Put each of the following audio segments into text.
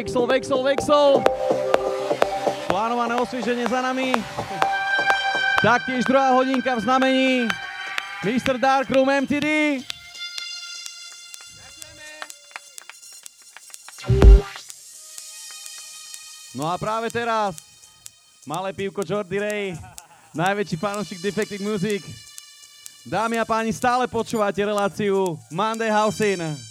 Vexel, Vexel, Vexel. Plánované osvieženie za nami. Taktiež druhá hodinka v znamení. Mr. Darkroom MTD. No a práve teraz malé pivko Jordy Ray, najväčší fanúšik Defected Music. Dámy a páni, stále počúvate reláciu Monday House In.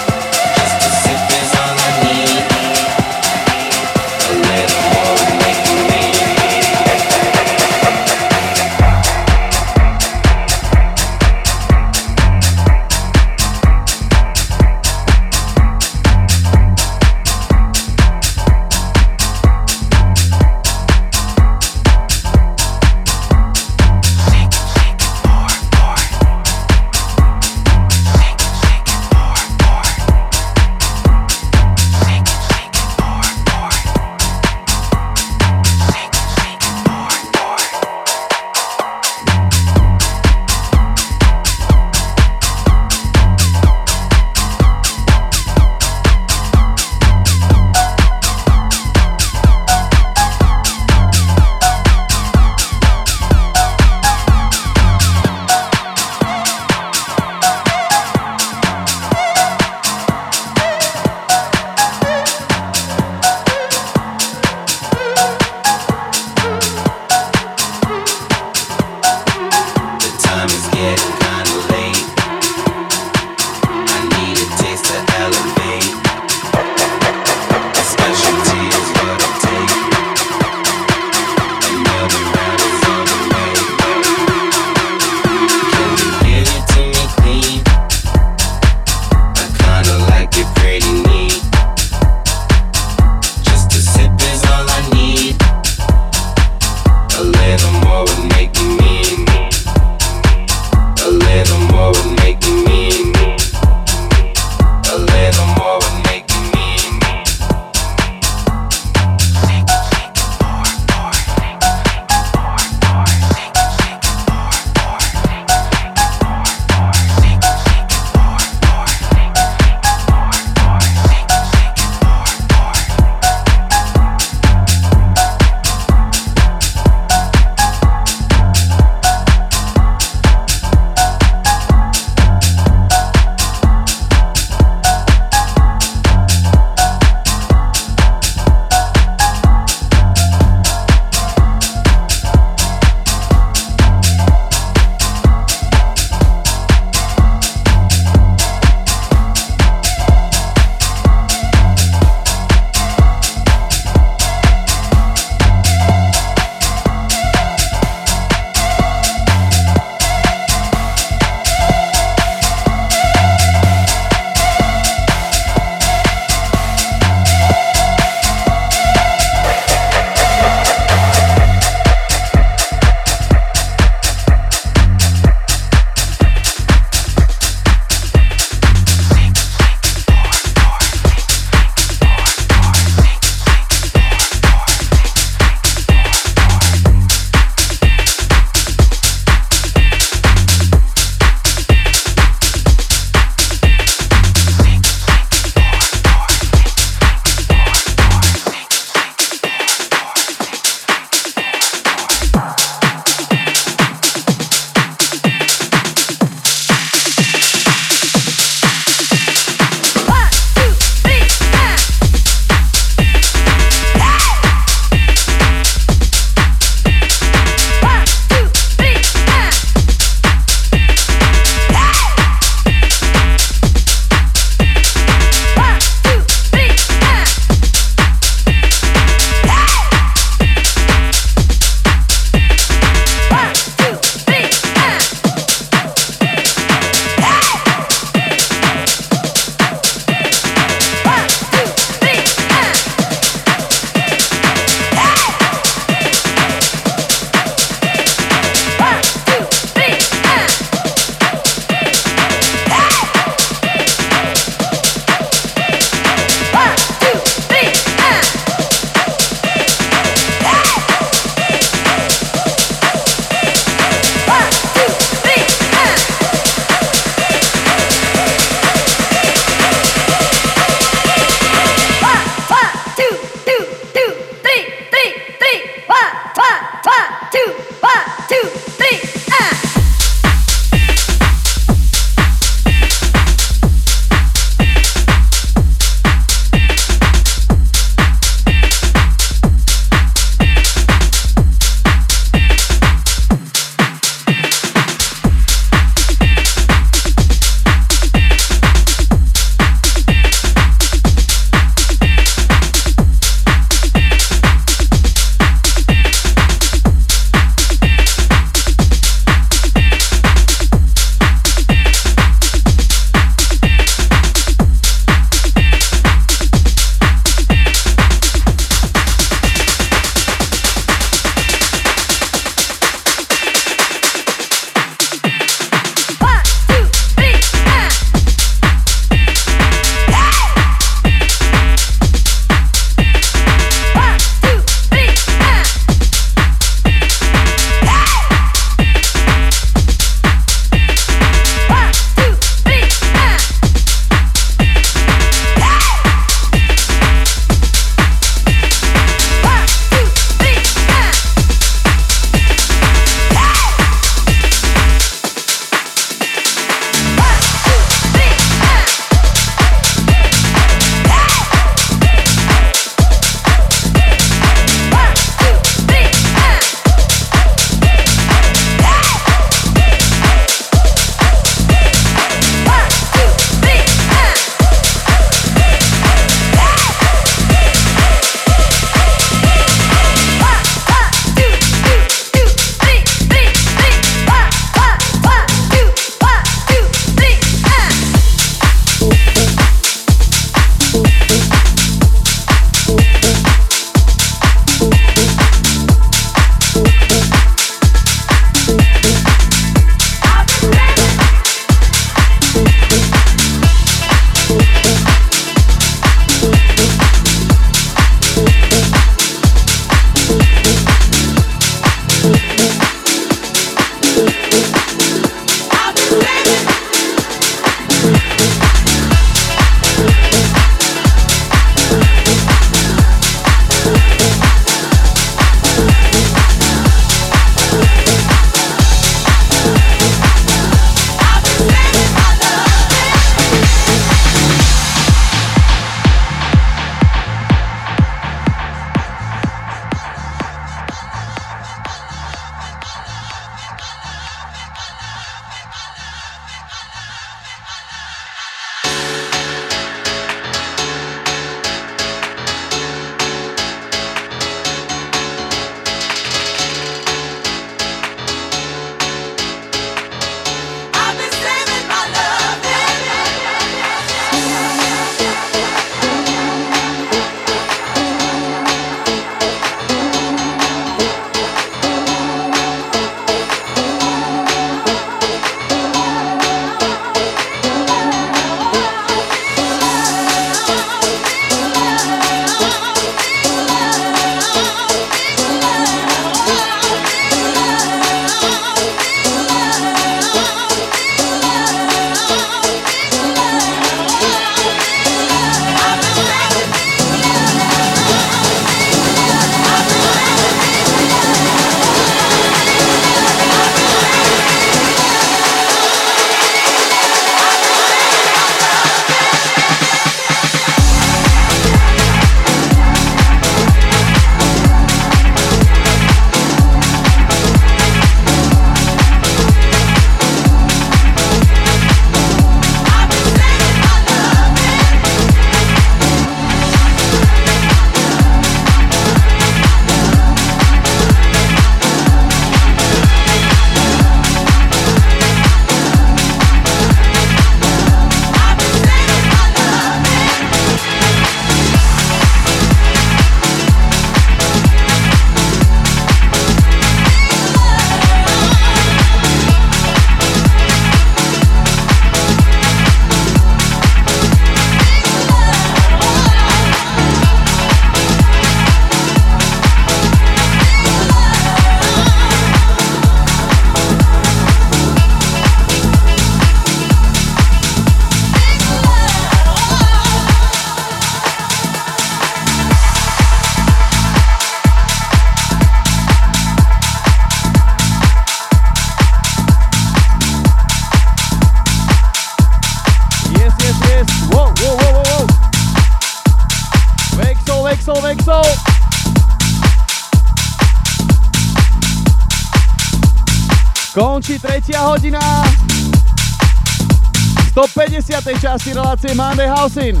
150. časti relácie Monday Housing.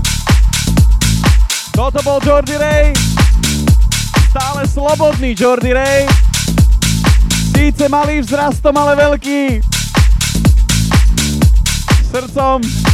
Toto bol Jordi Ray. Stále slobodný Jordi Ray. Síce malý vzrastom, ale veľký. Srdcom